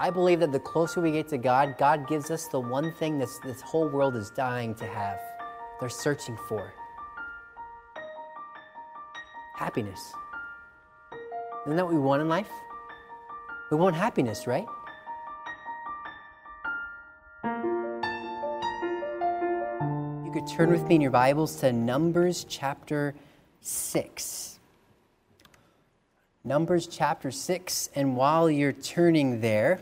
I believe that the closer we get to God, God gives us the one thing that this whole world is dying to have. They're searching for happiness. Isn't that what we want in life? We want happiness, right? You could turn with me in your Bibles to Numbers chapter 6. Numbers chapter 6, and while you're turning there,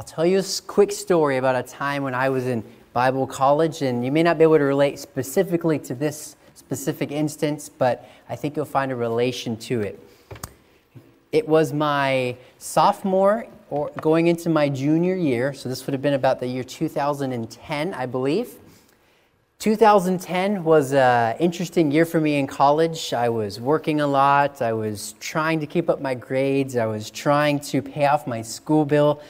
I'll tell you a quick story about a time when I was in Bible college, and you may not be able to relate specifically to this specific instance, but I think you'll find a relation to it. It was my sophomore or going into my junior year, so this would have been about the year 2010, I believe. 2010 was an interesting year for me in college. I was working a lot. I was trying to keep up my grades. I was trying to pay off my school bill.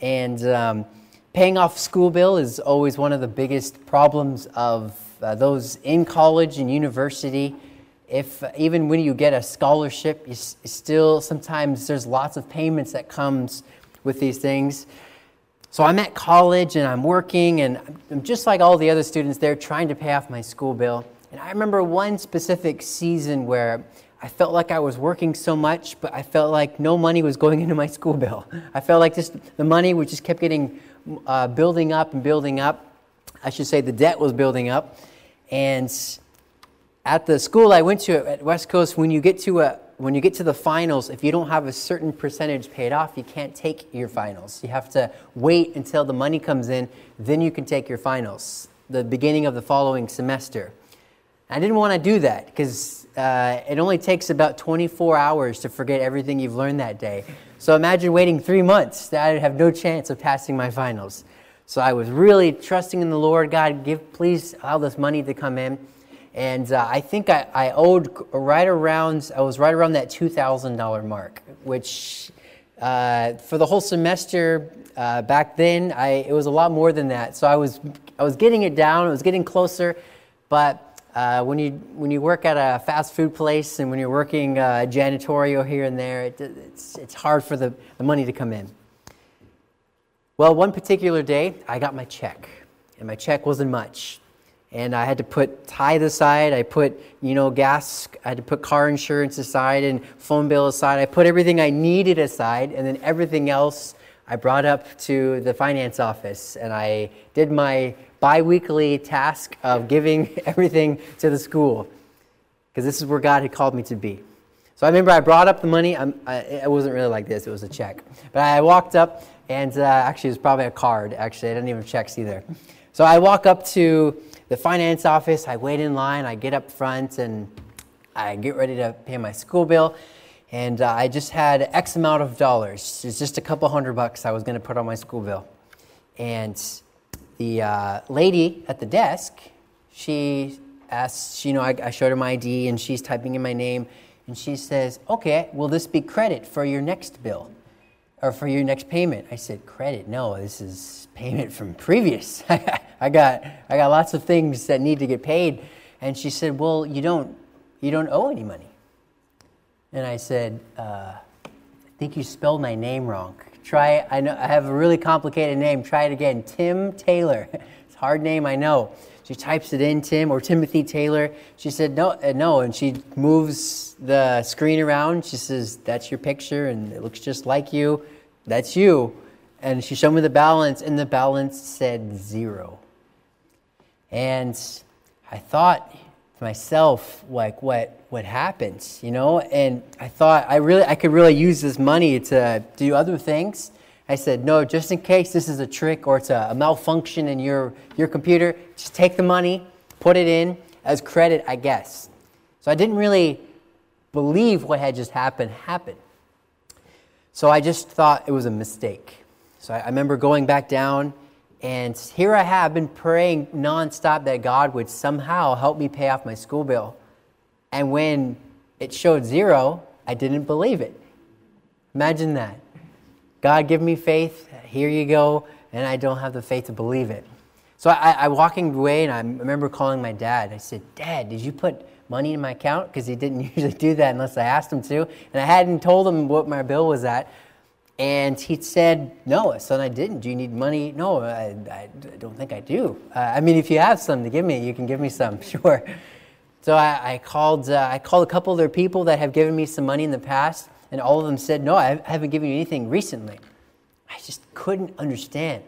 And um, paying off school bill is always one of the biggest problems of uh, those in college and university. If even when you get a scholarship, you s- still sometimes there's lots of payments that comes with these things. So I'm at college and I'm working and I'm just like all the other students there trying to pay off my school bill. And I remember one specific season where I felt like I was working so much, but I felt like no money was going into my school bill. I felt like just the money was just kept getting uh, building up and building up. I should say the debt was building up. And at the school I went to at West Coast, when you get to a when you get to the finals, if you don't have a certain percentage paid off, you can't take your finals. You have to wait until the money comes in, then you can take your finals, the beginning of the following semester. I didn't want to do that because uh, it only takes about 24 hours to forget everything you've learned that day. So imagine waiting three months. That I'd have no chance of passing my finals. So I was really trusting in the Lord. God, give please allow this money to come in. And uh, I think I, I, owed right around, I was right around that $2,000 mark, which uh, for the whole semester uh, back then, I, it was a lot more than that. So I was, I was getting it down, it was getting closer. But uh, when, you, when you work at a fast food place and when you're working uh, janitorial here and there, it, it's, it's hard for the, the money to come in. Well, one particular day, I got my check, and my check wasn't much and I had to put tithe aside. I put, you know, gas, I had to put car insurance aside and phone bill aside. I put everything I needed aside, and then everything else I brought up to the finance office, and I did my biweekly task of giving everything to the school, because this is where God had called me to be. So I remember I brought up the money. I, it wasn't really like this; it was a check. But I walked up, and uh, actually, it was probably a card. Actually, I didn't even have checks either. So I walk up to the finance office. I wait in line. I get up front and I get ready to pay my school bill. And uh, I just had X amount of dollars. It's just a couple hundred bucks I was going to put on my school bill. And the uh, lady at the desk, she asks, you know, I, I showed her my ID and she's typing in my name. And she says, okay, will this be credit for your next bill? Or for your next payment. I said, credit? No, this is payment from previous. I got, I got lots of things that need to get paid. And she said, well, you don't, you don't owe any money. And I said, uh, I think you spelled my name wrong. Try, I, know, I have a really complicated name. Try it again. Tim Taylor. it's a hard name, I know. She types it in, Tim or Timothy Taylor. She said, no, uh, no. And she moves the screen around. She says, that's your picture and it looks just like you. That's you. And she showed me the balance, and the balance said zero. And I thought to myself, like, what, what happens, you know? And I thought I really, I could really use this money to do other things. I said, no, just in case this is a trick or it's a, a malfunction in your, your computer, just take the money, put it in as credit, I guess. So I didn't really believe what had just happened happened. So I just thought it was a mistake. So I, I remember going back down, and here I have been praying nonstop that God would somehow help me pay off my school bill. And when it showed zero, I didn't believe it. Imagine that. God, give me faith. Here you go. And I don't have the faith to believe it. So I, I walking away, and I remember calling my dad. I said, Dad, did you put money in my account because he didn't usually do that unless I asked him to. And I hadn't told him what my bill was at. And he said, No, son, I didn't. Do you need money? No, I, I don't think I do. Uh, I mean, if you have some to give me, you can give me some, sure. So I, I called, uh, I called a couple of their people that have given me some money in the past, and all of them said, No, I haven't given you anything recently. I just couldn't understand.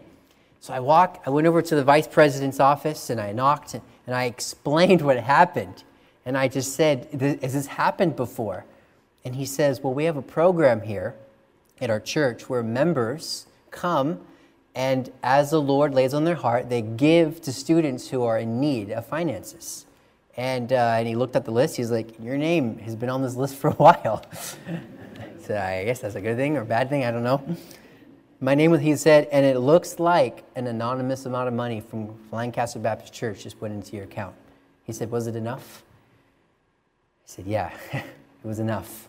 So I walked, I went over to the vice president's office and I knocked and, and I explained what happened. And I just said, Has this happened before? And he says, Well, we have a program here at our church where members come and as the Lord lays on their heart, they give to students who are in need of finances. And, uh, and he looked at the list. He's like, Your name has been on this list for a while. I guess that's a good thing or bad thing. I don't know. My name, he said, and it looks like an anonymous amount of money from Lancaster Baptist Church just went into your account. He said, Was it enough? I said, Yeah, it was enough.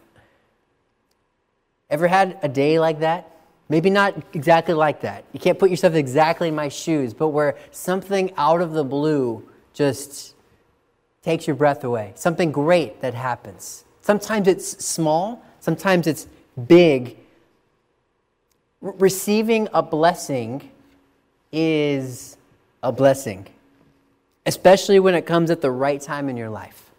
Ever had a day like that? Maybe not exactly like that. You can't put yourself exactly in my shoes, but where something out of the blue just takes your breath away. Something great that happens. Sometimes it's small, sometimes it's big. receiving a blessing is a blessing, especially when it comes at the right time in your life.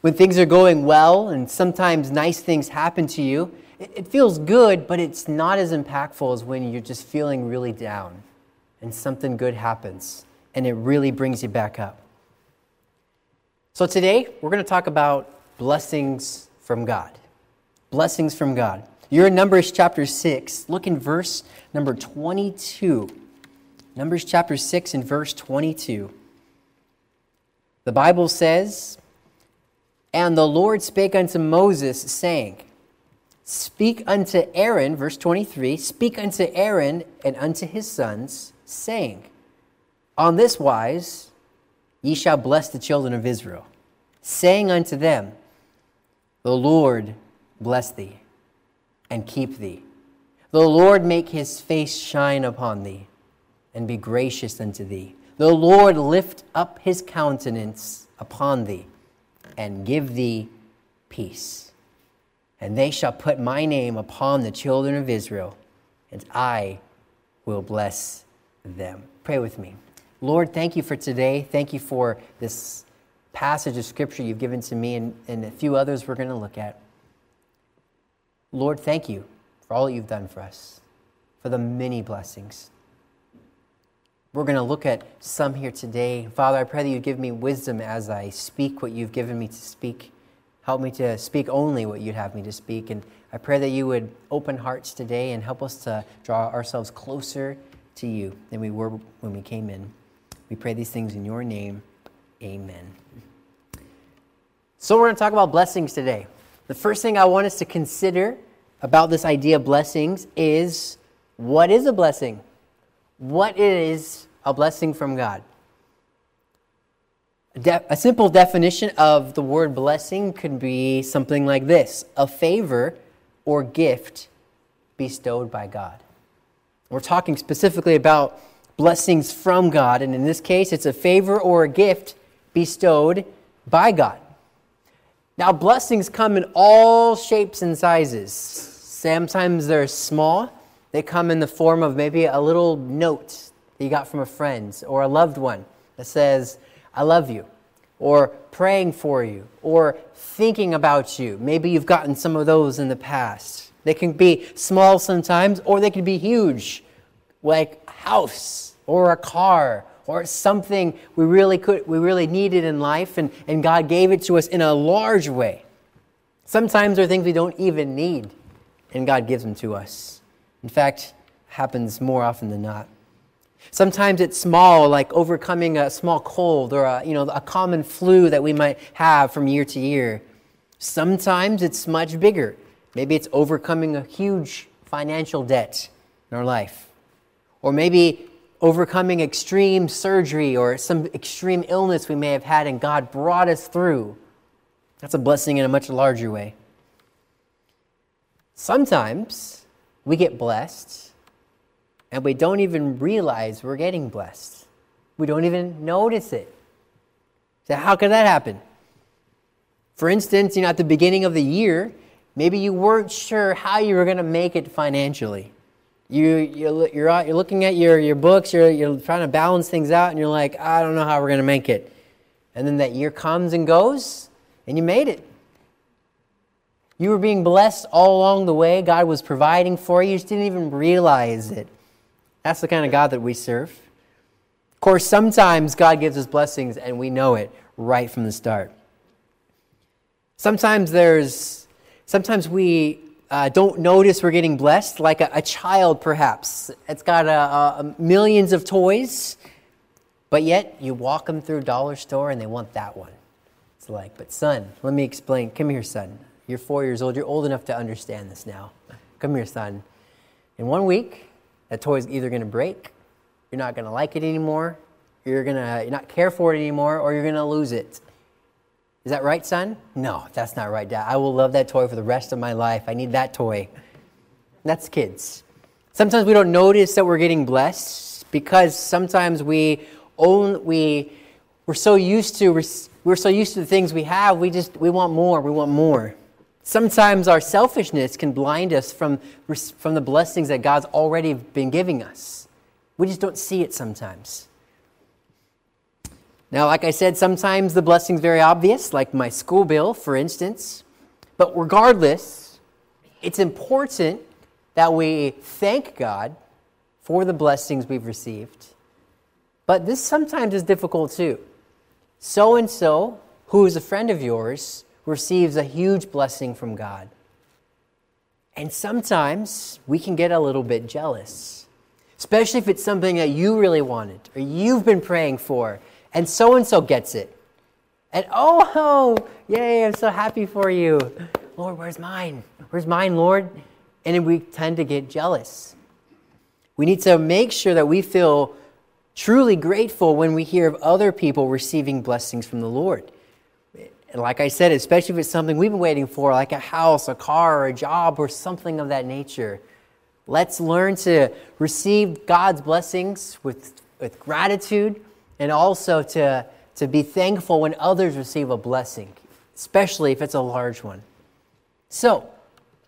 When things are going well and sometimes nice things happen to you, it feels good, but it's not as impactful as when you're just feeling really down and something good happens and it really brings you back up. So today, we're going to talk about blessings from God. Blessings from God. You're in Numbers chapter 6. Look in verse number 22. Numbers chapter 6 and verse 22. The Bible says, And the Lord spake unto Moses, saying, Speak unto Aaron, verse 23, speak unto Aaron and unto his sons, saying, On this wise ye shall bless the children of Israel, saying unto them, The Lord bless thee and keep thee. The Lord make his face shine upon thee and be gracious unto thee. The Lord lift up his countenance upon thee and give thee peace and they shall put my name upon the children of Israel, and I will bless them. Pray with me. Lord, thank you for today. Thank you for this passage of scripture you've given to me and, and a few others we're going to look at. Lord, thank you for all that you've done for us, for the many blessings. We're going to look at some here today. Father, I pray that you give me wisdom as I speak what you've given me to speak. Help me to speak only what you'd have me to speak. And I pray that you would open hearts today and help us to draw ourselves closer to you than we were when we came in. We pray these things in your name. Amen. So, we're going to talk about blessings today. The first thing I want us to consider about this idea of blessings is what is a blessing? What is a blessing from God? a simple definition of the word blessing could be something like this a favor or gift bestowed by God. We're talking specifically about blessings from God, and in this case, it's a favor or a gift bestowed by God. Now, blessings come in all shapes and sizes. Sometimes they're small, they come in the form of maybe a little note that you got from a friend or a loved one that says, I love you, or praying for you, or thinking about you. Maybe you've gotten some of those in the past. They can be small sometimes, or they can be huge, like a house or a car or something we really could we really needed in life and, and God gave it to us in a large way. Sometimes there are things we don't even need, and God gives them to us. In fact, happens more often than not. Sometimes it's small, like overcoming a small cold or a, you know, a common flu that we might have from year to year. Sometimes it's much bigger. Maybe it's overcoming a huge financial debt in our life. Or maybe overcoming extreme surgery or some extreme illness we may have had and God brought us through. That's a blessing in a much larger way. Sometimes we get blessed and we don't even realize we're getting blessed. We don't even notice it. So, how could that happen? For instance, you know, at the beginning of the year, maybe you weren't sure how you were going to make it financially. You, you're, you're, you're looking at your, your books, you're, you're trying to balance things out, and you're like, I don't know how we're going to make it. And then that year comes and goes, and you made it. You were being blessed all along the way. God was providing for you. You just didn't even realize it. That's the kind of God that we serve. Of course, sometimes God gives us blessings and we know it right from the start. Sometimes there's, sometimes we uh, don't notice we're getting blessed, like a, a child perhaps. It's got a, a millions of toys, but yet you walk them through dollar store and they want that one. It's like, but son, let me explain. Come here, son. You're four years old. You're old enough to understand this now. Come here, son. In one week, that toy's either going to break, you're not going to like it anymore, you're going to not care for it anymore, or you're going to lose it. Is that right, son? No, that's not right, dad. I will love that toy for the rest of my life. I need that toy. That's kids. Sometimes we don't notice that we're getting blessed because sometimes we own, we, we're so used to we're so used to the things we have, we just we want more, we want more. Sometimes our selfishness can blind us from, from the blessings that God's already been giving us. We just don't see it sometimes. Now, like I said, sometimes the blessing's very obvious, like my school bill, for instance. But regardless, it's important that we thank God for the blessings we've received. But this sometimes is difficult too. So and so, who is a friend of yours, receives a huge blessing from God. And sometimes we can get a little bit jealous, especially if it's something that you really wanted or you've been praying for, and so and so gets it. And oh, oh, yay, I'm so happy for you. Lord, where's mine? Where's mine, Lord? And we tend to get jealous. We need to make sure that we feel truly grateful when we hear of other people receiving blessings from the Lord. And like I said, especially if it's something we've been waiting for, like a house, a car, a job, or something of that nature. Let's learn to receive God's blessings with, with gratitude and also to, to be thankful when others receive a blessing, especially if it's a large one. So,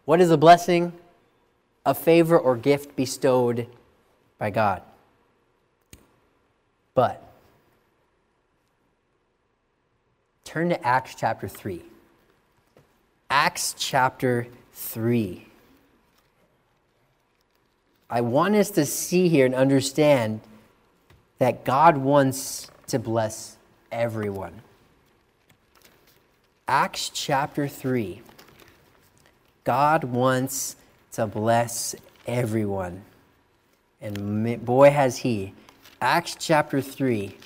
what is a blessing? A favor or gift bestowed by God. But Turn to Acts chapter 3. Acts chapter 3. I want us to see here and understand that God wants to bless everyone. Acts chapter 3. God wants to bless everyone. And boy, has He. Acts chapter 3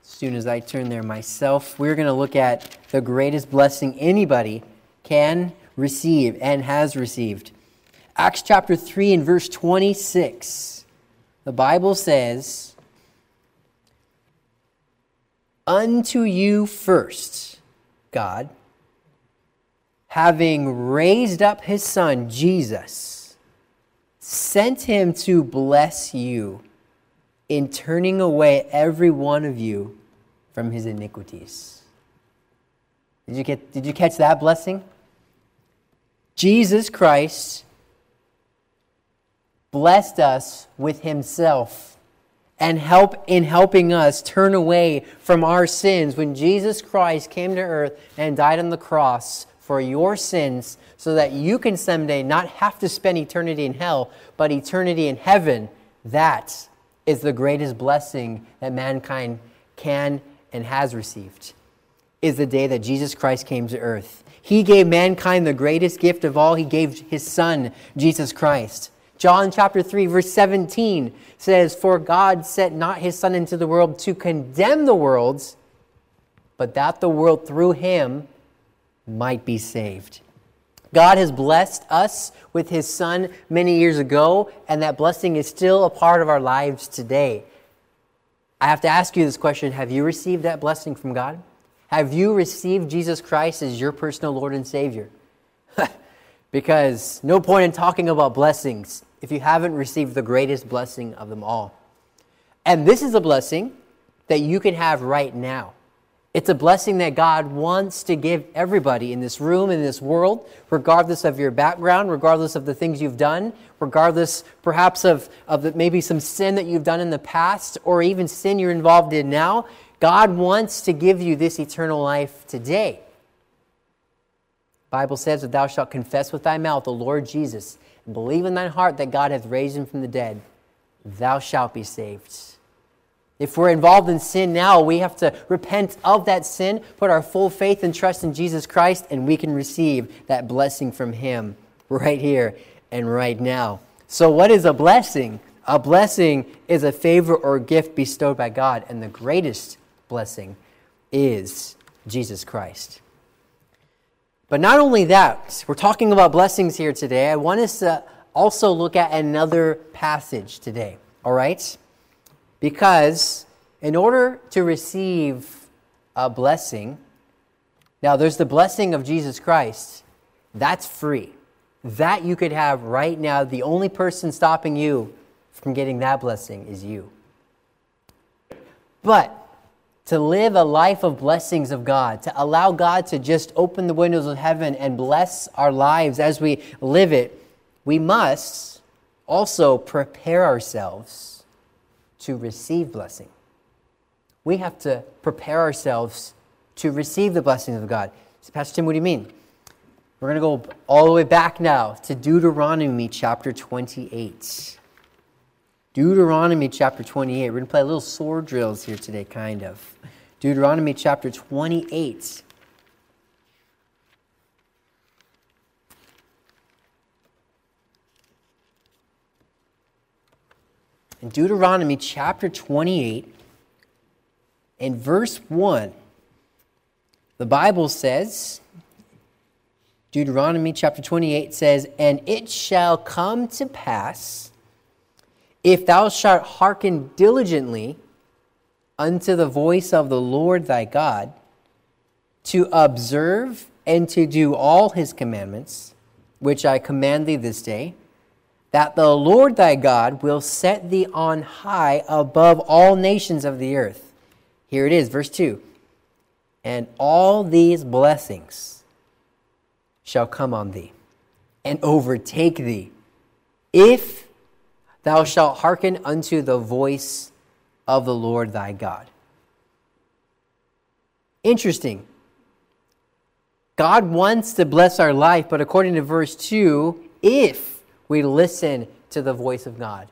As soon as I turn there myself, we're going to look at the greatest blessing anybody can receive and has received. Acts chapter 3 and verse 26. The Bible says, Unto you first, God, having raised up his Son, Jesus, sent him to bless you in turning away every one of you from his iniquities. Did you, get, did you catch that blessing? Jesus Christ blessed us with himself and help in helping us turn away from our sins when Jesus Christ came to earth and died on the cross for your sins so that you can someday not have to spend eternity in hell but eternity in heaven that is the greatest blessing that mankind can and has received is the day that Jesus Christ came to earth. He gave mankind the greatest gift of all. He gave his Son, Jesus Christ. John chapter 3, verse 17 says, For God sent not his Son into the world to condemn the world, but that the world through him might be saved. God has blessed us with his Son many years ago, and that blessing is still a part of our lives today. I have to ask you this question Have you received that blessing from God? Have you received Jesus Christ as your personal Lord and Savior? because no point in talking about blessings if you haven't received the greatest blessing of them all. And this is a blessing that you can have right now. It's a blessing that God wants to give everybody in this room, in this world, regardless of your background, regardless of the things you've done, regardless perhaps of, of the, maybe some sin that you've done in the past, or even sin you're involved in now. God wants to give you this eternal life today. Bible says that thou shalt confess with thy mouth the Lord Jesus, and believe in thine heart that God hath raised him from the dead, thou shalt be saved. If we're involved in sin now, we have to repent of that sin, put our full faith and trust in Jesus Christ, and we can receive that blessing from Him right here and right now. So, what is a blessing? A blessing is a favor or gift bestowed by God, and the greatest blessing is Jesus Christ. But not only that, we're talking about blessings here today. I want us to also look at another passage today, all right? Because in order to receive a blessing, now there's the blessing of Jesus Christ, that's free. That you could have right now. The only person stopping you from getting that blessing is you. But to live a life of blessings of God, to allow God to just open the windows of heaven and bless our lives as we live it, we must also prepare ourselves to receive blessing. We have to prepare ourselves to receive the blessings of God. So, Pastor Tim, what do you mean? We're going to go all the way back now to Deuteronomy chapter 28. Deuteronomy chapter 28. We're going to play a little sword drills here today, kind of. Deuteronomy chapter 28. in Deuteronomy chapter 28, in verse 1, the Bible says, Deuteronomy chapter 28 says, And it shall come to pass, if thou shalt hearken diligently unto the voice of the Lord thy God, to observe and to do all his commandments, which I command thee this day, that the Lord thy God will set thee on high above all nations of the earth. Here it is, verse 2. And all these blessings shall come on thee and overtake thee if thou shalt hearken unto the voice of the Lord thy God. Interesting. God wants to bless our life, but according to verse 2, if we listen to the voice of God.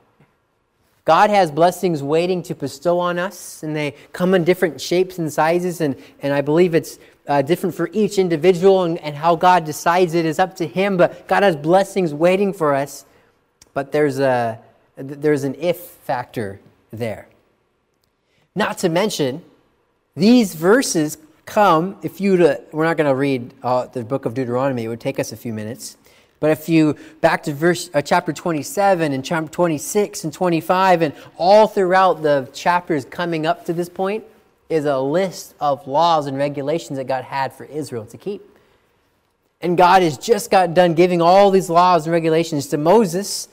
God has blessings waiting to bestow on us, and they come in different shapes and sizes, and, and I believe it's uh, different for each individual, and, and how God decides it is up to Him. But God has blessings waiting for us, but there's, a, there's an if factor there. Not to mention, these verses come, if you to, we're not going to read uh, the book of Deuteronomy, it would take us a few minutes. But if you back to verse uh, chapter 27 and chapter 26 and 25 and all throughout the chapters coming up to this point is a list of laws and regulations that God had for Israel to keep. And God has just got done giving all these laws and regulations to Moses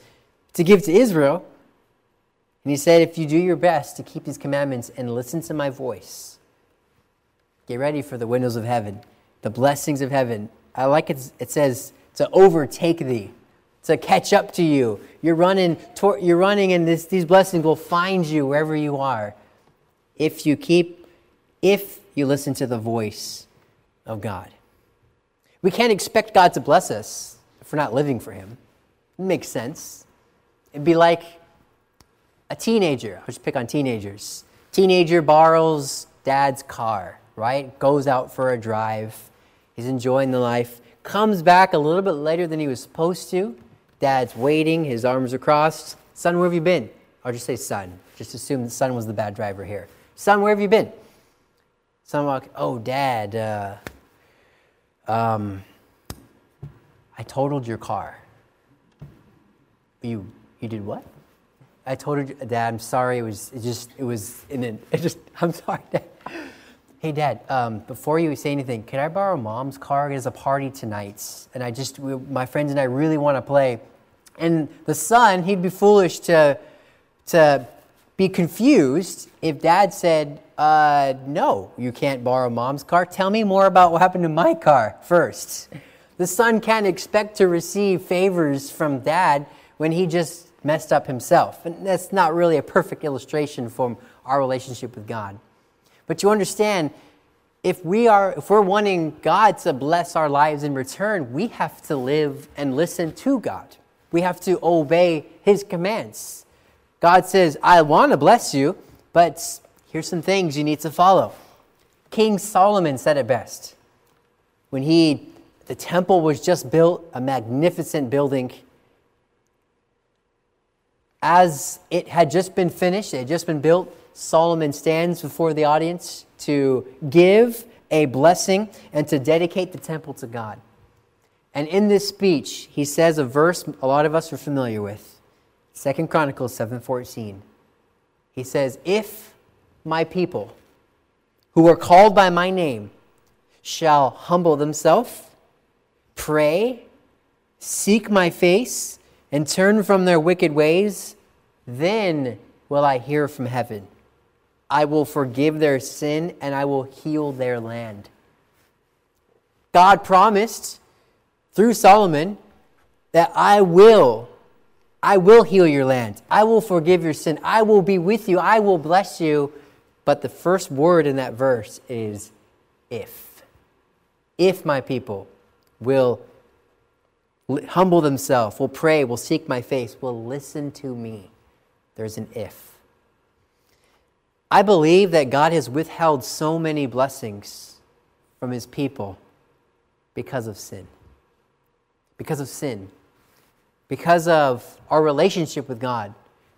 to give to Israel. And he said, if you do your best to keep these commandments and listen to my voice, get ready for the windows of heaven, the blessings of heaven. I like it, it says, to overtake thee, to catch up to you. You're running, you're running and this, these blessings will find you wherever you are if you keep, if you listen to the voice of God. We can't expect God to bless us if we're not living for Him. It makes sense. It'd be like a teenager. I'll just pick on teenagers. Teenager borrows dad's car, right? Goes out for a drive. He's enjoying the life comes back a little bit later than he was supposed to. Dad's waiting, his arms are crossed. Son, where have you been? I'll just say son. Just assume the son was the bad driver here. Son, where have you been? Son like, oh, dad, uh, um, I totaled your car. You, you did what? I told her, Dad, I'm sorry. It was, it just, it was, in an, it just, I'm sorry, Dad. Hey, Dad, um, before you say anything, can I borrow mom's car? There's a party tonight, and I just, we, my friends and I really want to play. And the son, he'd be foolish to, to be confused if dad said, uh, No, you can't borrow mom's car. Tell me more about what happened to my car first. The son can't expect to receive favors from dad when he just messed up himself. And that's not really a perfect illustration from our relationship with God. But you understand, if we are if we're wanting God to bless our lives in return, we have to live and listen to God. We have to obey his commands. God says, I want to bless you, but here's some things you need to follow. King Solomon said it best. When he the temple was just built, a magnificent building. As it had just been finished, it had just been built, Solomon stands before the audience to give a blessing and to dedicate the temple to God. And in this speech, he says a verse a lot of us are familiar with. Second Chronicles 7:14. He says, "If my people who are called by my name shall humble themselves, pray, seek my face, and turn from their wicked ways, then will I hear from heaven. I will forgive their sin and I will heal their land." God promised through Solomon that I will I will heal your land. I will forgive your sin. I will be with you. I will bless you. But the first word in that verse is if. If my people will humble themselves, will pray, will seek my face, will listen to me. There's an if. I believe that God has withheld so many blessings from his people because of sin because of sin, because of our relationship with God.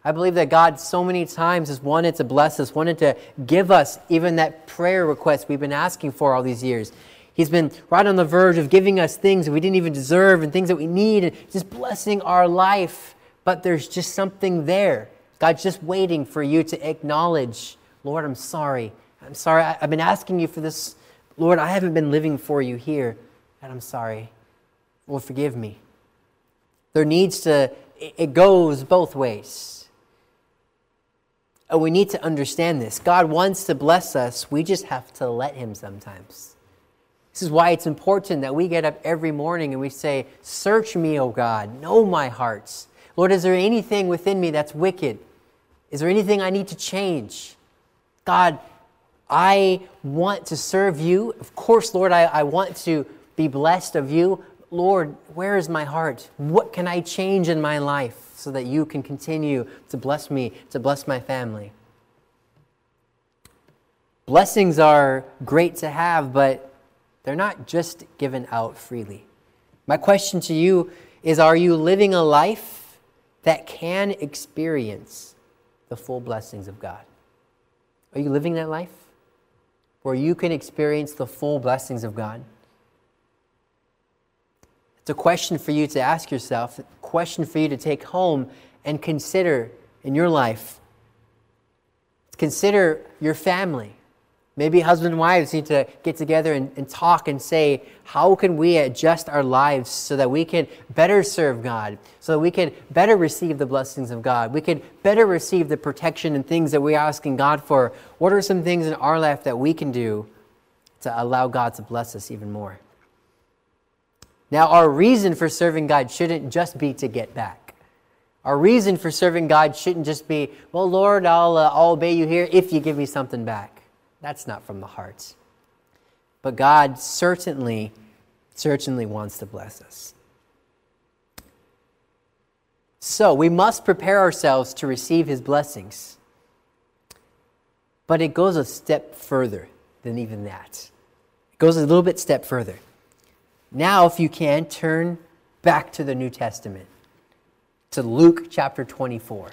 I believe that God so many times has wanted to bless us, wanted to give us even that prayer request we've been asking for all these years. He's been right on the verge of giving us things that we didn't even deserve and things that we need and just blessing our life. But there's just something there. God's just waiting for you to acknowledge, Lord, I'm sorry. I'm sorry. I've been asking you for this. Lord, I haven't been living for you here, and I'm sorry will forgive me. There needs to, it goes both ways. And we need to understand this. God wants to bless us, we just have to let Him sometimes. This is why it's important that we get up every morning and we say, Search me, O God, know my hearts. Lord, is there anything within me that's wicked? Is there anything I need to change? God, I want to serve you. Of course, Lord, I, I want to be blessed of you, Lord, where is my heart? What can I change in my life so that you can continue to bless me, to bless my family? Blessings are great to have, but they're not just given out freely. My question to you is Are you living a life that can experience the full blessings of God? Are you living that life where you can experience the full blessings of God? It's a question for you to ask yourself, a question for you to take home and consider in your life. Consider your family. Maybe husband and wives need to get together and, and, talk and say, how can we adjust our lives so that we can better serve God, so that we can better receive the blessings of God, we can better receive the protection and things that we're asking God for? What are some things in our life that we can do to allow God to bless us even more? Now, our reason for serving God shouldn't just be to get back. Our reason for serving God shouldn't just be, well, Lord, I'll, uh, I'll obey you here if you give me something back. That's not from the heart. But God certainly, certainly wants to bless us. So we must prepare ourselves to receive his blessings. But it goes a step further than even that. It goes a little bit step further. Now, if you can, turn back to the New Testament, to Luke chapter 24.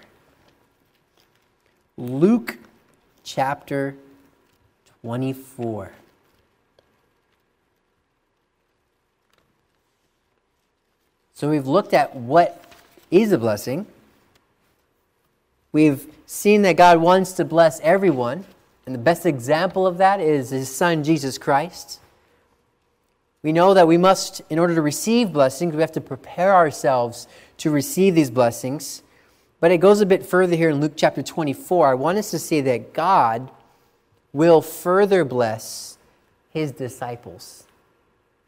Luke chapter 24. So we've looked at what is a blessing. We've seen that God wants to bless everyone, and the best example of that is his son Jesus Christ. We know that we must, in order to receive blessings, we have to prepare ourselves to receive these blessings. But it goes a bit further here in Luke chapter 24. I want us to see that God will further bless his disciples.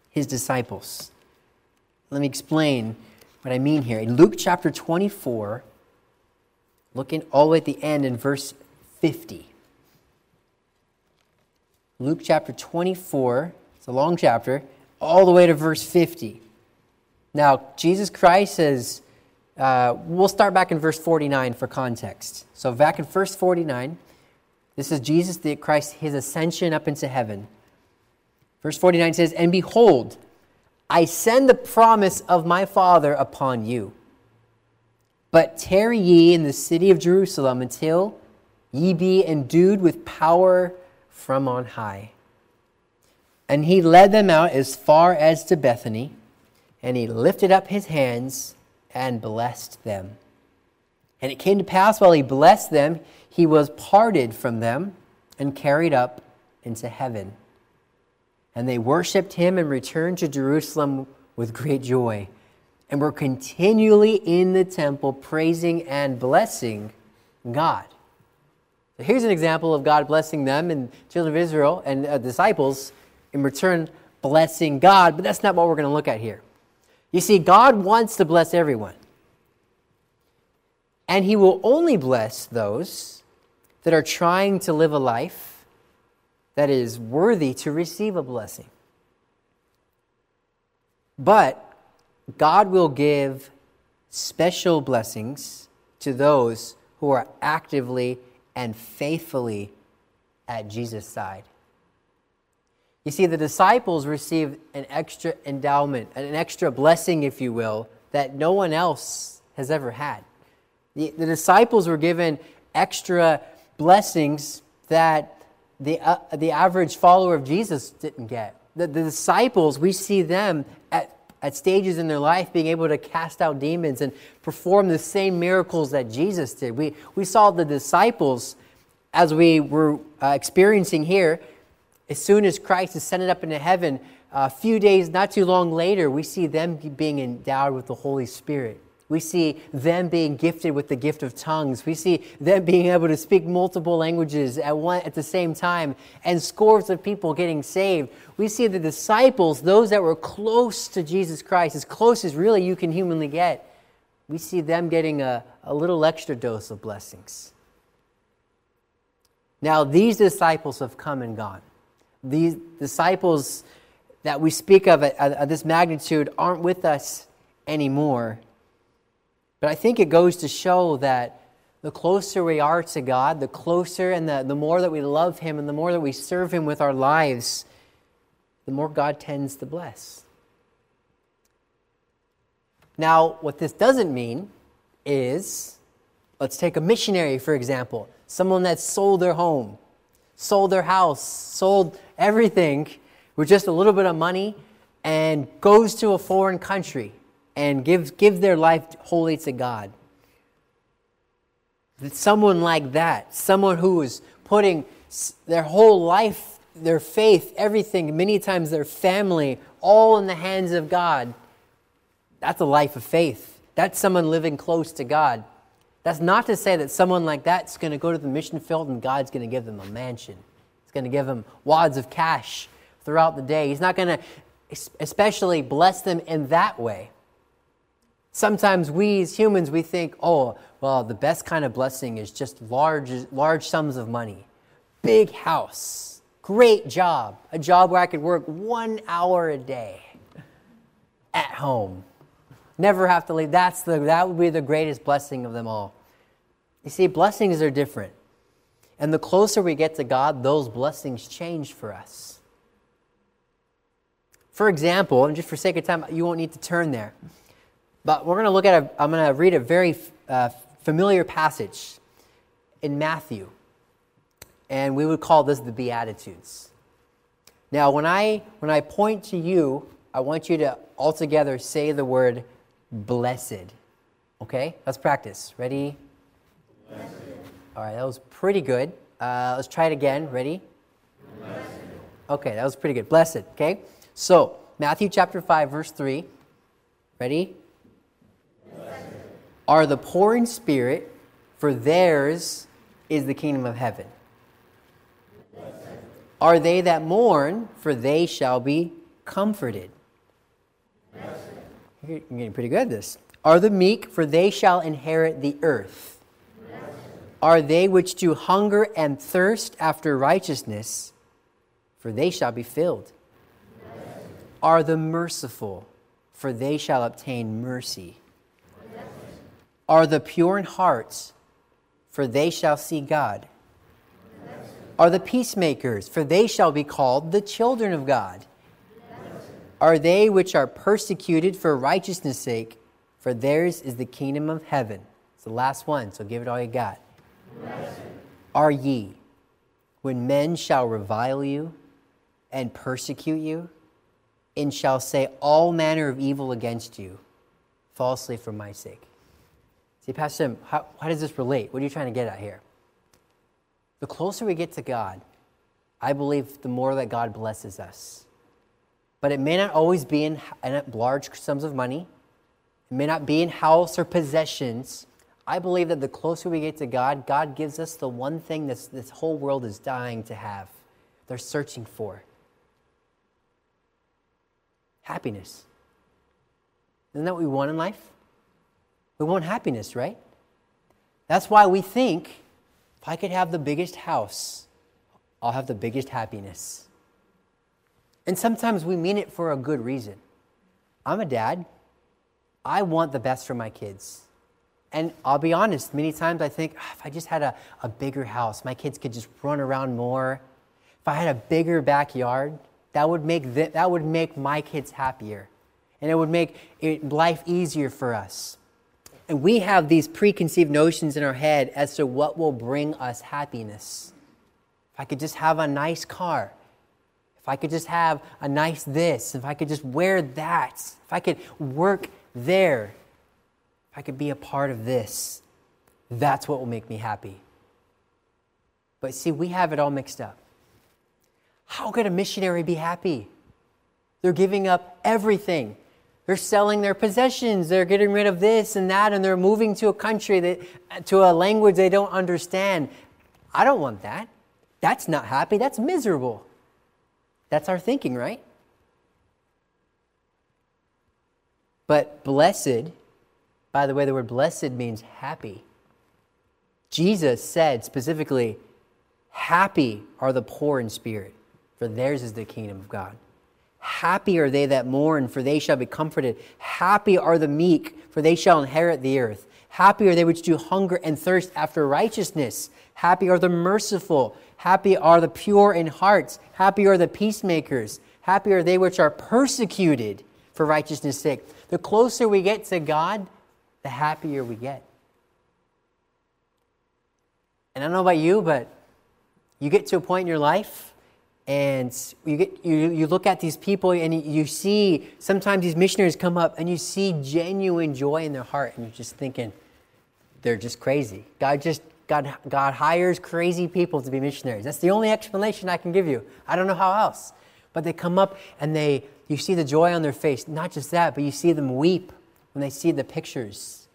His disciples. Let me explain what I mean here. In Luke chapter 24, looking all the way at the end in verse 50. Luke chapter 24, it's a long chapter, all the way to verse 50. Now, Jesus Christ says, uh, we'll start back in verse 49 for context. So, back in verse 49, this is Jesus the Christ, his ascension up into heaven. Verse 49 says, And behold, I send the promise of my Father upon you. But tarry ye in the city of Jerusalem until ye be endued with power from on high. And he led them out as far as to Bethany, and he lifted up his hands and blessed them. And it came to pass while he blessed them, he was parted from them and carried up into heaven. And they worshiped him and returned to Jerusalem with great joy, and were continually in the temple praising and blessing God. Here's an example of God blessing them and children of Israel and uh, disciples in return blessing God, but that's not what we're going to look at here. You see, God wants to bless everyone. And He will only bless those that are trying to live a life that is worthy to receive a blessing. But God will give special blessings to those who are actively and faithfully at Jesus' side. You see, the disciples received an extra endowment, an extra blessing, if you will, that no one else has ever had. The, the disciples were given extra blessings that the, uh, the average follower of Jesus didn't get. The, the disciples, we see them at, at stages in their life being able to cast out demons and perform the same miracles that Jesus did. We, we saw the disciples, as we were uh, experiencing here, as soon as Christ ascended up into heaven, a few days, not too long later, we see them being endowed with the Holy Spirit. We see them being gifted with the gift of tongues. We see them being able to speak multiple languages at, one, at the same time and scores of people getting saved. We see the disciples, those that were close to Jesus Christ, as close as really you can humanly get, we see them getting a, a little extra dose of blessings. Now, these disciples have come and gone these disciples that we speak of at, at, this magnitude aren't with us anymore. But I think it goes to show that the closer we are to God, the closer and the, the more that we love Him and the more that we serve Him with our lives, the more God tends to bless. Now, what this doesn't mean is let's take a missionary, for example, someone that sold their home, sold their house, sold everything with just a little bit of money and goes to a foreign country and give, gives their life wholly to God. That someone like that, someone who is putting their whole life, their faith, everything, many times their family, all in the hands of God, that's a life of faith. That's someone living close to God. That's not to say that someone like that's going to go to the mission field and God's going to give them a mansion. He's going to give them wads of cash throughout the day. He's not going to especially bless them in that way. Sometimes we as humans, we think, oh, well, the best kind of blessing is just large, large sums of money, big house, great job, a job where I could work one hour a day at home. Never have to leave. That's the, that would be the greatest blessing of them all. You see, blessings are different. And the closer we get to God, those blessings change for us. For example, and just for sake of time, you won't need to turn there. But we're going to look at, a, I'm going to read a very uh, familiar passage in Matthew. And we would call this the Beatitudes. Now, when I, when I point to you, I want you to altogether say the word blessed. Okay? Let's practice. Ready? Blessed. All right, that was pretty good. Uh, let's try it again. Ready? Blessed. Okay, that was pretty good. Blessed. Okay? So, Matthew chapter 5, verse 3. Ready? Are the poor in spirit, for theirs is the kingdom of heaven. Are they that mourn, for they shall be comforted. You're getting pretty good at this. Are the meek, for they shall inherit the earth. Are they which do hunger and thirst after righteousness, for they shall be filled. Are the merciful, for they shall obtain mercy. Are the pure in hearts, for they shall see God. Are the peacemakers, for they shall be called the children of God. Are they which are persecuted for righteousness' sake, for theirs is the kingdom of heaven. It's the last one, so give it all you got. Are ye, when men shall revile you and persecute you, and shall say all manner of evil against you, falsely for my sake? See, Pastor Tim, how, how does this relate? What are you trying to get at here? The closer we get to God, I believe the more that God blesses us. But it may not always be in, in large sums of money. It may not be in house or possessions. I believe that the closer we get to God, God gives us the one thing this, this whole world is dying to have. They're searching for happiness. Isn't that what we want in life? We want happiness, right? That's why we think if I could have the biggest house, I'll have the biggest happiness. And sometimes we mean it for a good reason. I'm a dad. I want the best for my kids. And I'll be honest, many times I think oh, if I just had a, a bigger house, my kids could just run around more. If I had a bigger backyard, that would make, th- that would make my kids happier. And it would make it, life easier for us. And we have these preconceived notions in our head as to what will bring us happiness. If I could just have a nice car, if I could just have a nice this, if I could just wear that, if I could work there, if I could be a part of this, that's what will make me happy. But see, we have it all mixed up. How could a missionary be happy? They're giving up everything they're selling their possessions. They're getting rid of this and that, and they're moving to a country that, to a language they don't understand. I don't want that. That's not happy. That's miserable. That's our thinking, right? But blessed, by the way, the word blessed means happy. Jesus said specifically, Happy are the poor in spirit, for theirs is the kingdom of God. Happy are they that mourn, for they shall be comforted. Happy are the meek, for they shall inherit the earth. Happy are they which do hunger and thirst after righteousness. Happy are the merciful. Happy are the pure in heart. Happy are the peacemakers. Happy are they which are persecuted for righteousness' sake. The closer we get to God, the happier we get. And I don't know about you, but you get to a point in your life and you, get, you, you look at these people and you see sometimes these missionaries come up and you see genuine joy in their heart and you're just thinking they're just crazy. God just god, god hires crazy people to be missionaries. That's the only explanation i can give you. I don't know how else. But they come up and they you see the joy on their face. Not just that but you see them weep when they see the pictures.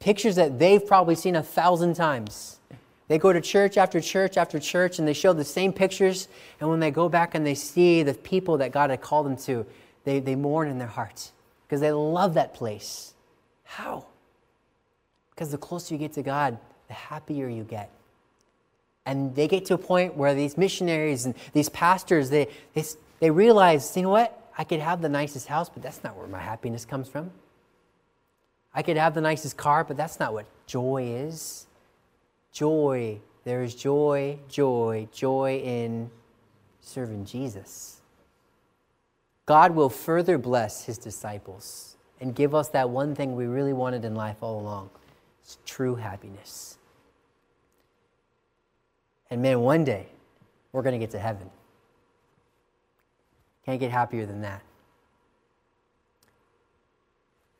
Pictures that they've probably seen a thousand times they go to church after church after church and they show the same pictures. And when they go back and they see the people that God had called them to, they, they mourn in their hearts because they love that place. How? Because the closer you get to God, the happier you get. And they get to a point where these missionaries and these pastors, they, they, they realize, you know what? I could have the nicest house, but that's not where my happiness comes from. I could have the nicest car, but that's not what joy is joy. There is joy, joy, joy in serving Jesus. God will further bless his disciples and give us that one thing we really wanted in life all along it's true happiness. And man, one day we're going to get to heaven. Can't get happier than that.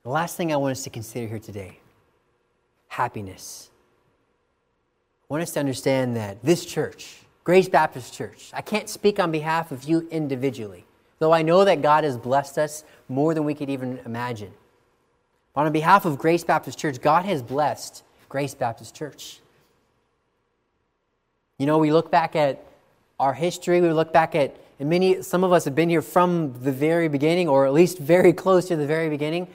The last thing I want us to consider here today happiness. Want us to understand that this church, Grace Baptist Church, I can't speak on behalf of you individually, though I know that God has blessed us more than we could even imagine. But on behalf of Grace Baptist Church, God has blessed Grace Baptist Church. You know, we look back at our history, we look back at, and many, some of us have been here from the very beginning, or at least very close to the very beginning,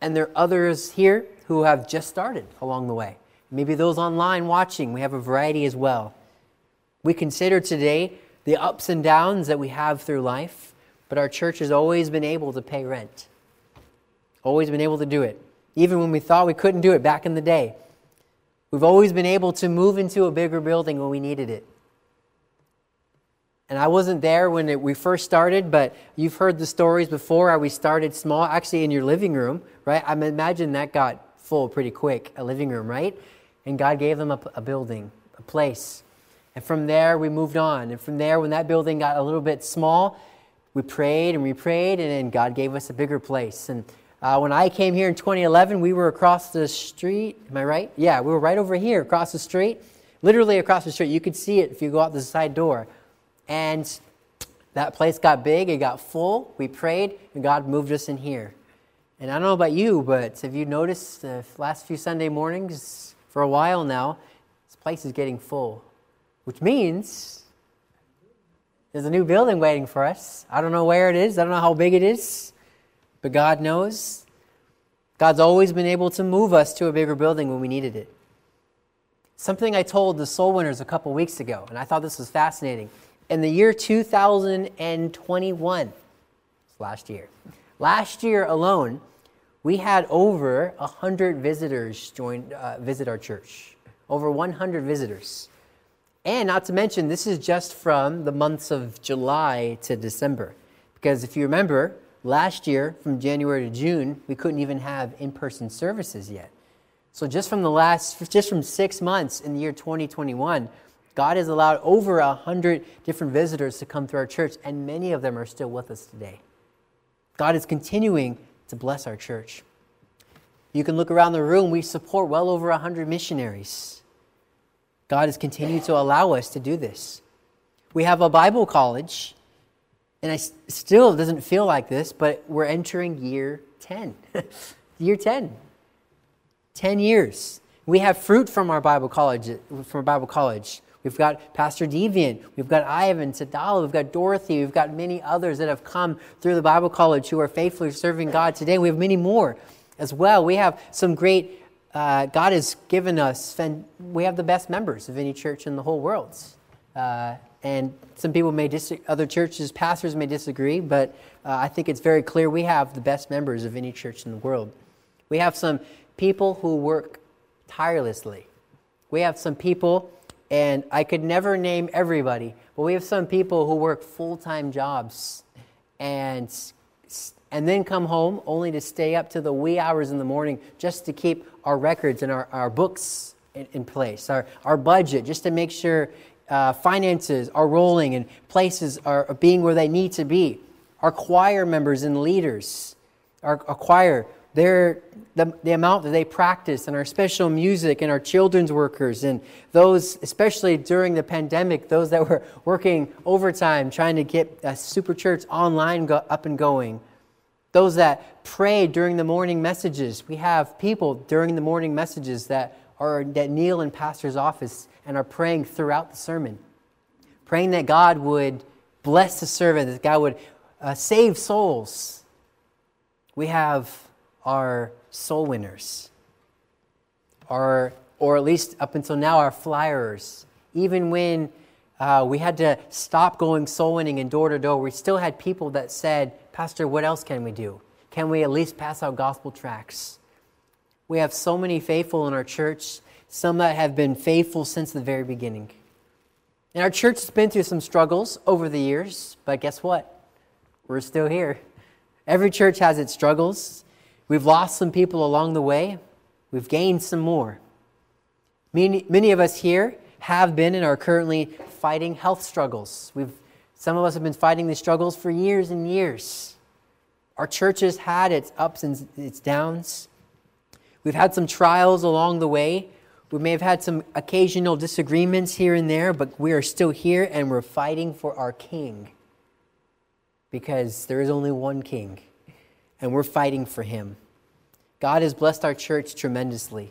and there are others here who have just started along the way. Maybe those online watching, we have a variety as well. We consider today the ups and downs that we have through life, but our church has always been able to pay rent. Always been able to do it. Even when we thought we couldn't do it back in the day. We've always been able to move into a bigger building when we needed it. And I wasn't there when it, we first started, but you've heard the stories before how we started small, actually in your living room, right? I imagine that got full pretty quick, a living room, right? And God gave them a, a building, a place. And from there, we moved on. And from there, when that building got a little bit small, we prayed and we prayed, and then God gave us a bigger place. And uh, when I came here in 2011, we were across the street. Am I right? Yeah, we were right over here across the street, literally across the street. You could see it if you go out the side door. And that place got big, it got full. We prayed, and God moved us in here. And I don't know about you, but have you noticed the last few Sunday mornings for a while now, this place is getting full, which means there's a new building waiting for us. I don't know where it is, I don't know how big it is, but God knows. God's always been able to move us to a bigger building when we needed it. Something I told the soul winners a couple weeks ago, and I thought this was fascinating in the year 2021, last year, last year alone, we had over 100 visitors join, uh, visit our church. Over 100 visitors. And not to mention, this is just from the months of July to December. Because if you remember, last year, from January to June, we couldn't even have in person services yet. So just from the last, just from six months in the year 2021, God has allowed over a hundred different visitors to come through our church, and many of them are still with us today. God is continuing to bless our church. You can look around the room, we support well over a hundred missionaries. God has continued to allow us to do this. We have a Bible college, and I still doesn't feel like this, but we're entering year 10. year 10. 10 years. We have fruit from our Bible college, from our Bible college. We've got Pastor Deviant. We've got Ivan, Sadala. We've got Dorothy. We've got many others that have come through the Bible College who are faithfully serving God today. We have many more as well. We have some great, uh, God has given us, and we have the best members of any church in the whole world. Uh, and some people may disagree, other churches, pastors may disagree, but uh, I think it's very clear we have the best members of any church in the world. We have some people who work tirelessly. We have some people and I could never name everybody, but we have some people who work full time jobs and, and then come home only to stay up to the wee hours in the morning just to keep our records and our, our books in, in place, our, our budget, just to make sure uh, finances are rolling and places are being where they need to be. Our choir members and leaders, our, our choir their, the, the amount that they practice and our special music and our children's workers and those, especially during the pandemic, those that were working overtime trying to get a super church online go, up and going. Those that pray during the morning messages. We have people during the morning messages that, are, that kneel in pastor's office and are praying throughout the sermon. Praying that God would bless the servant, that God would uh, save souls. We have are soul winners, are, or at least up until now, are flyers. Even when uh, we had to stop going soul winning and door to door, we still had people that said, Pastor, what else can we do? Can we at least pass out gospel tracts? We have so many faithful in our church, some that have been faithful since the very beginning. And our church has been through some struggles over the years, but guess what? We're still here. Every church has its struggles, We've lost some people along the way, we've gained some more. Many, many of us here have been and are currently fighting health struggles. We've, some of us have been fighting these struggles for years and years. Our church has had its ups and its downs. We've had some trials along the way. We may have had some occasional disagreements here and there, but we are still here and we're fighting for our king because there is only one king and we're fighting for him. God has blessed our church tremendously.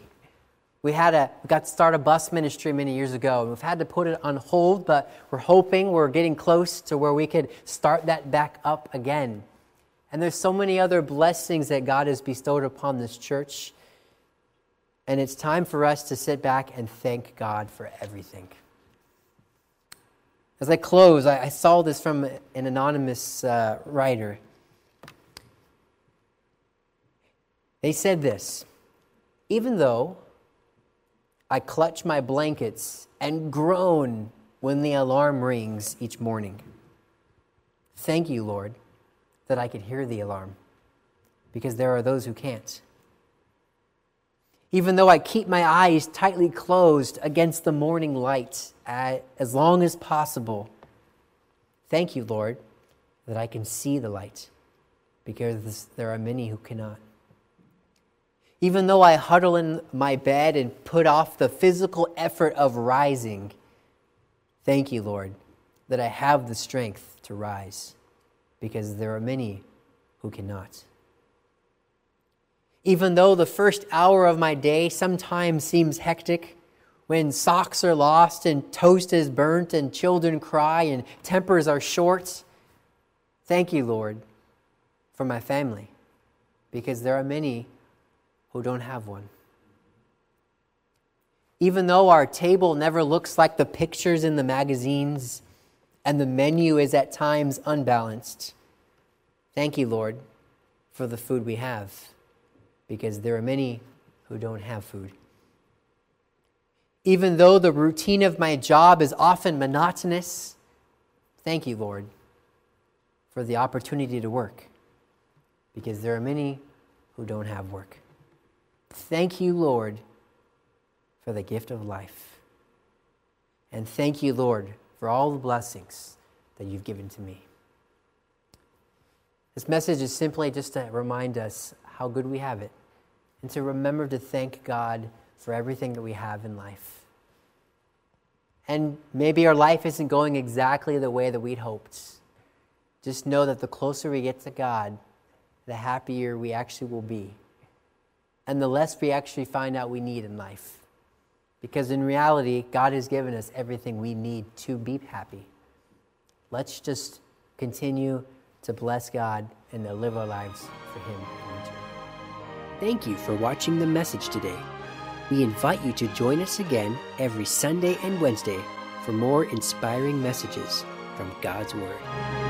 We had a we got to start a bus ministry many years ago. and We've had to put it on hold, but we're hoping we're getting close to where we could start that back up again. And there's so many other blessings that God has bestowed upon this church. And it's time for us to sit back and thank God for everything. As I close, I, I saw this from an anonymous uh, writer. They said this Even though I clutch my blankets and groan when the alarm rings each morning, thank you, Lord, that I can hear the alarm, because there are those who can't. Even though I keep my eyes tightly closed against the morning light as long as possible, thank you, Lord, that I can see the light, because there are many who cannot. Even though I huddle in my bed and put off the physical effort of rising, thank you, Lord, that I have the strength to rise because there are many who cannot. Even though the first hour of my day sometimes seems hectic, when socks are lost and toast is burnt and children cry and tempers are short, thank you, Lord, for my family because there are many who don't have one. Even though our table never looks like the pictures in the magazines and the menu is at times unbalanced, thank you, Lord, for the food we have, because there are many who don't have food. Even though the routine of my job is often monotonous, thank you, Lord, for the opportunity to work, because there are many who don't have work. Thank you, Lord, for the gift of life. And thank you, Lord, for all the blessings that you've given to me. This message is simply just to remind us how good we have it and to remember to thank God for everything that we have in life. And maybe our life isn't going exactly the way that we'd hoped. Just know that the closer we get to God, the happier we actually will be and the less we actually find out we need in life. Because in reality, God has given us everything we need to be happy. Let's just continue to bless God and to live our lives for Him in return. Thank you for watching the message today. We invite you to join us again every Sunday and Wednesday for more inspiring messages from God's Word.